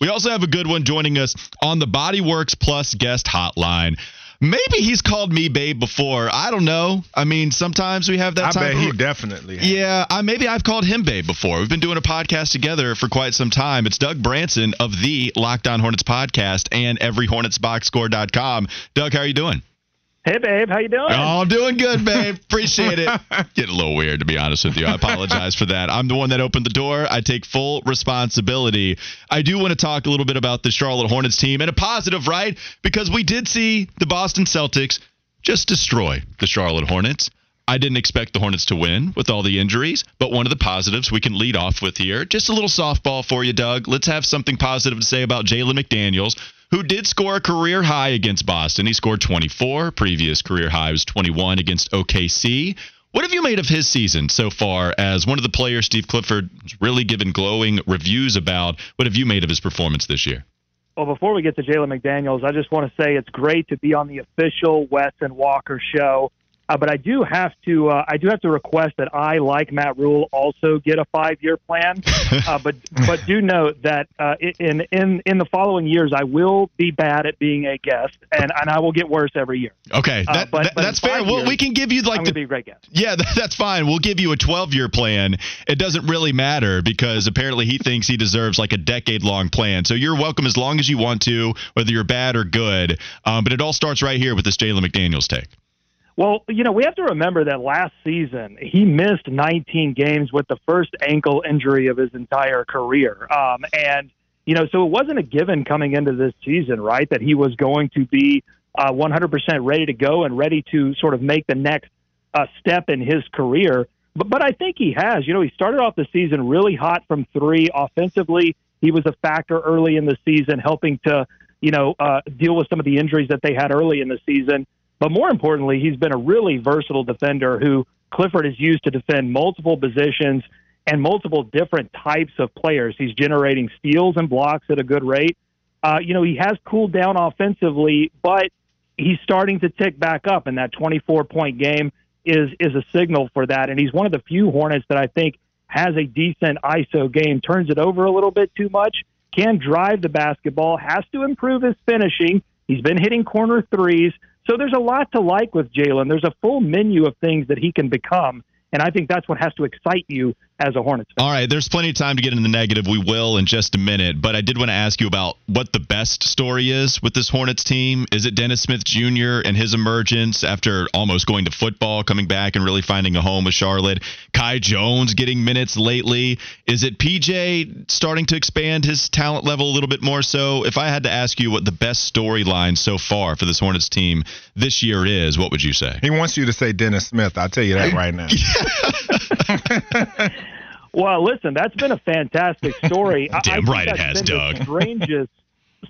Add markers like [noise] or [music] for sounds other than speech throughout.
We also have a good one joining us on the Bodyworks Plus guest hotline. Maybe he's called me babe before. I don't know. I mean, sometimes we have that I bet he definitely. Has. Yeah, I, maybe I've called him babe before. We've been doing a podcast together for quite some time. It's Doug Branson of the Locked On Hornets podcast and everyhornetsboxscore.com. Doug, how are you doing? Hey, babe, how you doing? Oh, I'm doing good, babe. [laughs] Appreciate it. Getting a little weird, to be honest with you. I apologize for that. I'm the one that opened the door. I take full responsibility. I do want to talk a little bit about the Charlotte Hornets team and a positive, right? Because we did see the Boston Celtics just destroy the Charlotte Hornets. I didn't expect the Hornets to win with all the injuries, but one of the positives we can lead off with here, just a little softball for you, Doug. Let's have something positive to say about Jalen McDaniels, who did score a career high against Boston. He scored 24. Previous career high was 21 against OKC. What have you made of his season so far as one of the players Steve Clifford really given glowing reviews about? What have you made of his performance this year? Well, before we get to Jalen McDaniels, I just want to say it's great to be on the official Wes and Walker show. Uh, but I do have to uh, I do have to request that I, like Matt Rhule, also get a five year plan. [laughs] Uh, but but do note that uh, in in in the following years I will be bad at being a guest, and, and I will get worse every year. Okay, Uh, that, but- that- but that's fair. five Well, we can give you I'm like the to be a great guest. Yeah, [laughs] th- that's fine. We'll give you a 12 year plan. It doesn't really matter because apparently he thinks he deserves like a decade long plan. So you're welcome as long as you want to, whether you're bad or good. Um, but it all starts right here with this Jalen McDaniels take. Well, you know, we have to remember that last season he missed 19 games with the first ankle injury of his entire career. Um, and, you know, so it wasn't a given coming into this season, right, that he was going to be uh, 100% ready to go and ready to sort of make the next uh, step in his career. But, but I think he has. You know, he started off the season really hot from three. Offensively, he was a factor early in the season, helping to, you know, uh, deal with some of the injuries that they had early in the season. But more importantly, he's been a really versatile defender who Clifford has used to defend multiple positions and multiple different types of players. He's generating steals and blocks at a good rate. Uh, you know, he has cooled down offensively, but he's starting to tick back up, and that 24 point game is is a signal for that. And he's one of the few Hornets that I think has a decent ISO game, turns it over a little bit too much, can drive the basketball, has to improve his finishing. He's been hitting corner threes. So there's a lot to like with Jalen. There's a full menu of things that he can become. And I think that's what has to excite you as a Hornets fan. All right, there's plenty of time to get into the negative. We will in just a minute, but I did want to ask you about what the best story is with this Hornets team. Is it Dennis Smith Jr. and his emergence after almost going to football, coming back and really finding a home with Charlotte? Kai Jones getting minutes lately. Is it PJ starting to expand his talent level a little bit more so? If I had to ask you what the best storyline so far for this Hornets team this year is, what would you say? He wants you to say Dennis Smith. I'll tell you that right now. [laughs] [laughs] Well, listen, that's been a fantastic story. [laughs] I- I Damn think right it has, been Doug. The strangest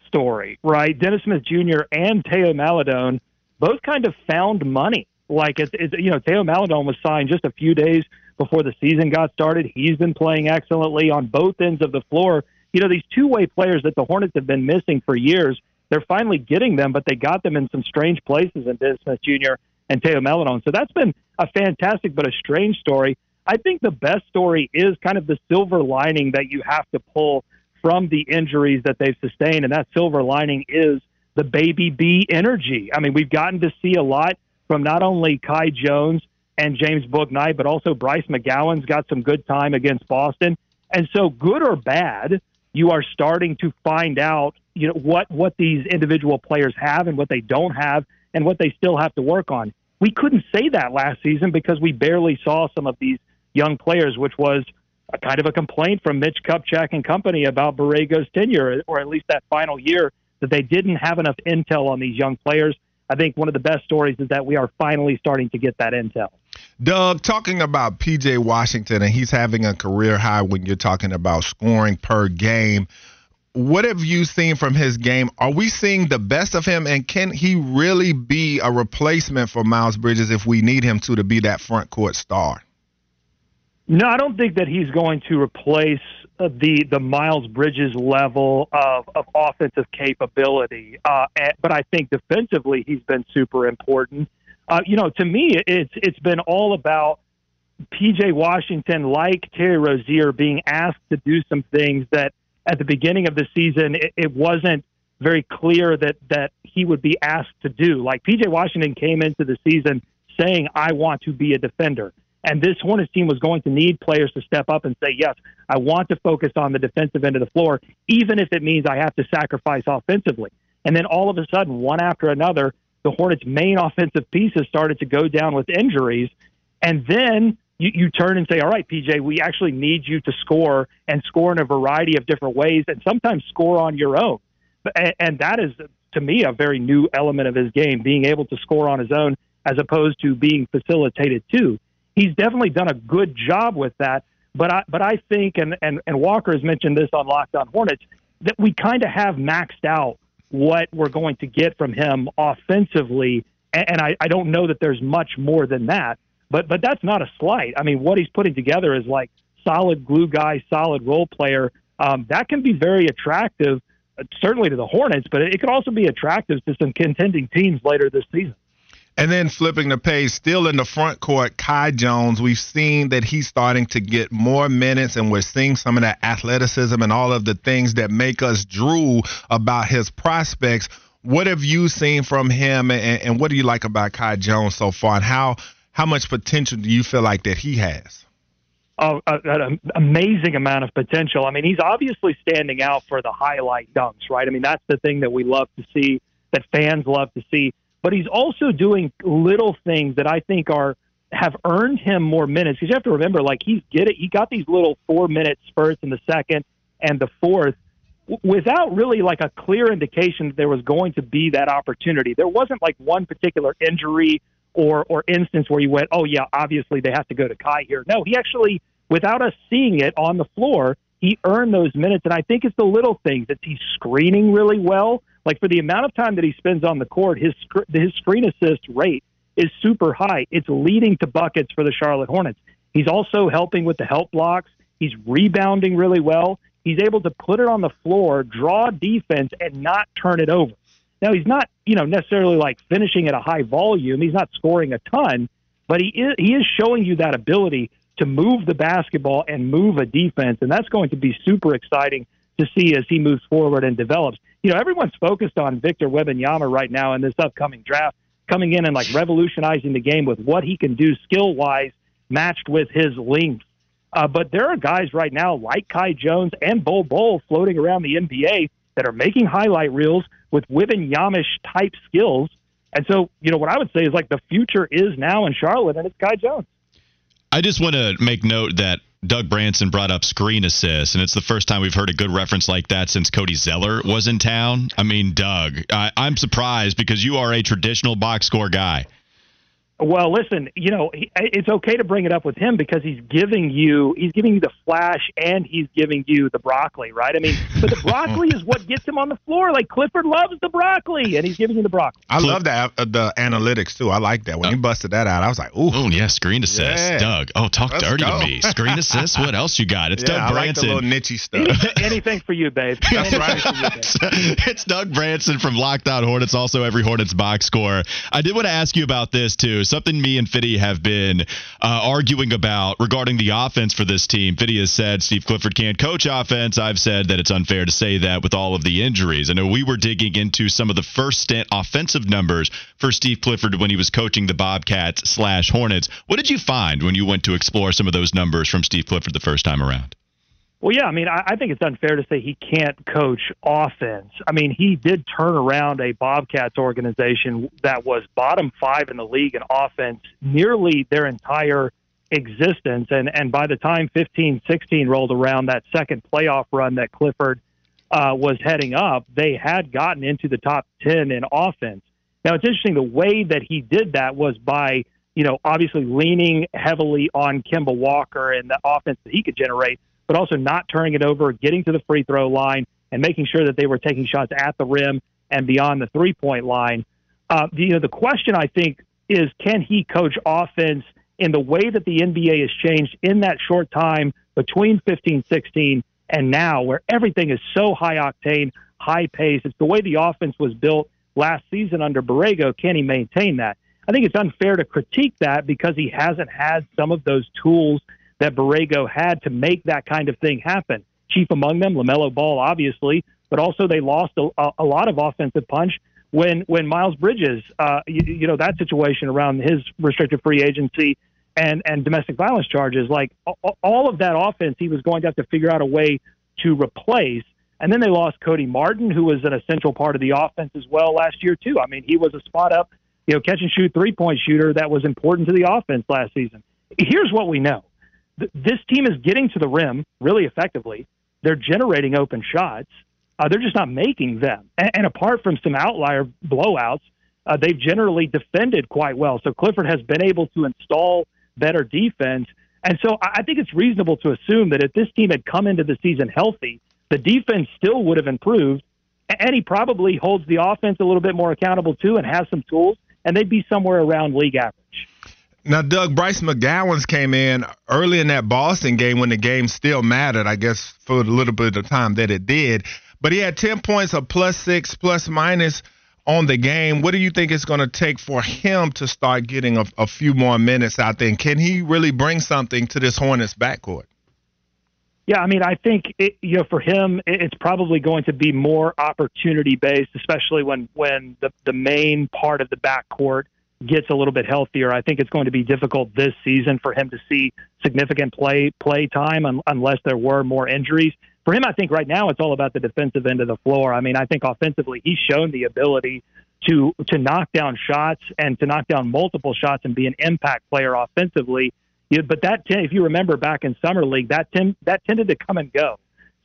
story, right? Dennis Smith Jr. and Theo Maledon both kind of found money. Like it's, it's you know, Theo Maledon was signed just a few days before the season got started. He's been playing excellently on both ends of the floor. You know, these two-way players that the Hornets have been missing for years, they're finally getting them, but they got them in some strange places in Dennis Smith Jr. and Theo Maledon. So that's been a fantastic but a strange story. I think the best story is kind of the silver lining that you have to pull from the injuries that they've sustained, and that silver lining is the baby B energy. I mean, we've gotten to see a lot from not only Kai Jones and James Bouknight, but also Bryce McGowens got some good time against Boston. And so, good or bad, you are starting to find out, you know, what what these individual players have and what they don't have, and what they still have to work on. We couldn't say that last season because we barely saw some of these young players, which was a kind of a complaint from Mitch Kupchak and company about Borrego's tenure, or at least that final year, that they didn't have enough intel on these young players. I think one of the best stories is that we are finally starting to get that intel. Doug, talking about PJ Washington, and he's having a career high when you're talking about scoring per game. What have you seen from his game? Are we seeing the best of him, and can he really be a replacement for Miles Bridges if we need him to to be that front court star? No, I don't think that he's going to replace uh, the the Miles Bridges level of, of offensive capability. Uh, and, but I think defensively, he's been super important. Uh, you know, to me, it's it's been all about PJ Washington, like Terry Rozier, being asked to do some things that at the beginning of the season, it, it wasn't very clear that that he would be asked to do. Like PJ Washington came into the season saying, "I want to be a defender." And this Hornets team was going to need players to step up and say, yes, I want to focus on the defensive end of the floor, even if it means I have to sacrifice offensively. And then all of a sudden, one after another, the Hornets' main offensive pieces started to go down with injuries. And then you, you turn and say, all right, PJ, we actually need you to score and score in a variety of different ways and sometimes score on your own. And, and that is, to me, a very new element of his game, being able to score on his own as opposed to being facilitated too he's definitely done a good job with that. But I, but I think, and, and, and Walker has mentioned this on Locked On Hornets, that we kind of have maxed out what we're going to get from him offensively. And, and I, I don't know that there's much more than that. But but that's not a slight. I mean, what he's putting together is like solid glue guy, solid role player. Um, that can be very attractive, uh, certainly to the Hornets, but it, it could also be attractive to some contending teams later this season. And then flipping the page, still in the front court, Kai Jones, we've seen that he's starting to get more minutes, and we're seeing some of that athleticism and all of the things that make us drool about his prospects. What have you seen from him, and, and what do you like about Kai Jones so far, and how how much potential do you feel like that he has? Oh, an amazing amount of potential. I mean, he's obviously standing out for the highlight dunks, right? I mean, that's the thing that we love to see, that fans love to see but he's also doing little things that I think are have earned him more minutes. Because you have to remember, like he's get it, he got these little four minute spurts in the second and the fourth without really like a clear indication that there was going to be that opportunity. There wasn't like one particular injury or or instance where you went, oh yeah, obviously they have to go to Kai here. No, he actually, without us seeing it on the floor, he earned those minutes. And I think it's the little things that he's screening really well. Like for the amount of time that he spends on the court, his his screen assist rate is super high. It's leading to buckets for the Charlotte Hornets. He's also helping with the help blocks. He's rebounding really well. He's able to put it on the floor, draw defense, and not turn it over. Now he's not, you know, necessarily like finishing at a high volume. He's not scoring a ton, but he is he is showing you that ability to move the basketball and move a defense, and that's going to be super exciting to see as he moves forward and develops. You know, everyone's focused on Victor Wembanyama right now in this upcoming draft, coming in and like revolutionizing the game with what he can do skill wise, matched with his length. Uh, but there are guys right now like Kai Jones and Bol Bol floating around the NBA that are making highlight reels with Wembanyamish type skills. And so, you know, what I would say is like the future is now in Charlotte, and it's Kai Jones. I just want to make note that Doug Branson brought up screen assists, and it's the first time we've heard a good reference like that since Cody Zeller was in town. I mean, Doug, I, I'm surprised because you are a traditional box score guy. Well, listen, you know, it's okay to bring it up with him because he's giving you he's giving you the flash and he's giving you the broccoli, right? I mean, but the broccoli is what gets him on the floor. Like Clifford loves the broccoli, and he's giving you the broccoli. I love that uh, the analytics too. I like that when uh, he busted that out. I was like, ooh, oh yeah, screen assist, yeah. Doug. Oh, talk Let's dirty go. to me. Screen assist. What else you got? It's yeah, Doug I Branson. Like the little nichey stuff. Anything, anything for you, babe. [laughs] That's right. [laughs] it's Doug Branson from Locked On Hornets, also every Hornets box score. I did want to ask you about this too. Something me and Fitty have been uh, arguing about regarding the offense for this team. Fiddy has said Steve Clifford can't coach offense. I've said that it's unfair to say that with all of the injuries. I know we were digging into some of the first stint offensive numbers for Steve Clifford when he was coaching the Bobcats slash Hornets. What did you find when you went to explore some of those numbers from Steve Clifford the first time around? Well, yeah, I mean, I, I think it's unfair to say he can't coach offense. I mean, he did turn around a Bobcats organization that was bottom five in the league in offense nearly their entire existence. And, and by the time 15 16 rolled around, that second playoff run that Clifford uh, was heading up, they had gotten into the top 10 in offense. Now, it's interesting the way that he did that was by, you know, obviously leaning heavily on Kemba Walker and the offense that he could generate but also not turning it over, getting to the free throw line, and making sure that they were taking shots at the rim and beyond the three point line. Uh, you know, the question I think is can he coach offense in the way that the NBA has changed in that short time between 15, 16 and now, where everything is so high octane, high pace. It's the way the offense was built last season under Borrego. Can he maintain that? I think it's unfair to critique that because he hasn't had some of those tools that Borrego had to make that kind of thing happen. chief among them, LaMelo Ball, obviously, but also they lost a, a lot of offensive punch when when Miles Bridges, uh, you, you know, that situation around his restricted free agency and and domestic violence charges, like all of that offense, he was going to have to figure out a way to replace. And then they lost Cody Martin, who was an essential part of the offense as well last year too. I mean, he was a spot up, you know, catch and shoot three point shooter that was important to the offense last season. Here's what we know: this team is getting to the rim really effectively. They're generating open shots. Uh, they're just not making them. And, and apart from some outlier blowouts, uh, they've generally defended quite well. So Clifford has been able to install better defense. And so I think it's reasonable to assume that if this team had come into the season healthy, the defense still would have improved. And he probably holds the offense a little bit more accountable too and has some tools, and they'd be somewhere around league average. Now, Doug, Bryce McGowens came in early in that Boston game when the game still mattered, I guess, for a little bit of time that it did. But he had 10 points, a plus six, plus minus on the game. What do you think it's going to take for him to start getting a, a, few more minutes out there? And can he really bring something to this Hornets backcourt? Yeah, I mean, I think it, you know for him, it's probably going to be more opportunity based, especially when when the the main part of the backcourt gets a little bit healthier. I think it's going to be difficult this season for him to see significant play play time un, unless there were more injuries for him, I think right now it's all about the defensive end of the floor. I mean, I think offensively he's shown the ability to to knock down shots and to knock down multiple shots and be an impact player offensively. Yeah, but that if you remember back in summer league, that ten, that tended to come and go.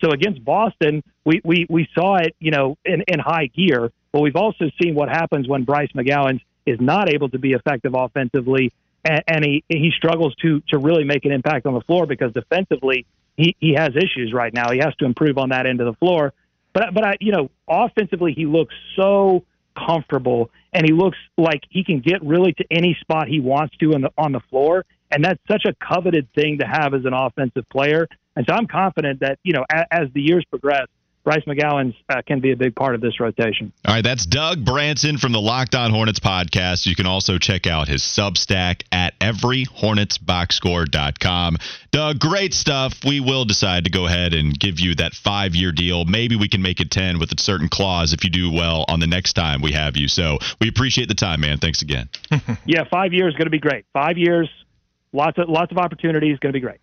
So against Boston, we we, we saw it, you know, in, in high gear. But we've also seen what happens when Bryce McGowens is not able to be effective offensively, and, and he he struggles to to really make an impact on the floor because defensively he he has issues right now. He has to improve on that end of the floor. But but I you know offensively he looks so comfortable and he looks like he can get really to any spot he wants to on the on the floor. And that's such a coveted thing to have as an offensive player. And so I'm confident that you know as, as the years progress, Bryce McGowens uh, can be a big part of this rotation. All right, that's Doug Branson from the Locked On Hornets podcast. You can also check out his Substack at everyhornetsboxscore.com. Doug, great stuff. We will decide to go ahead and give you that five year deal. Maybe we can make it 10 with a certain clause if you do well on the next time we have you. So we appreciate the time, man. Thanks again. [laughs] yeah, five years is going to be great. Five years, lots of lots of opportunities, going to be great.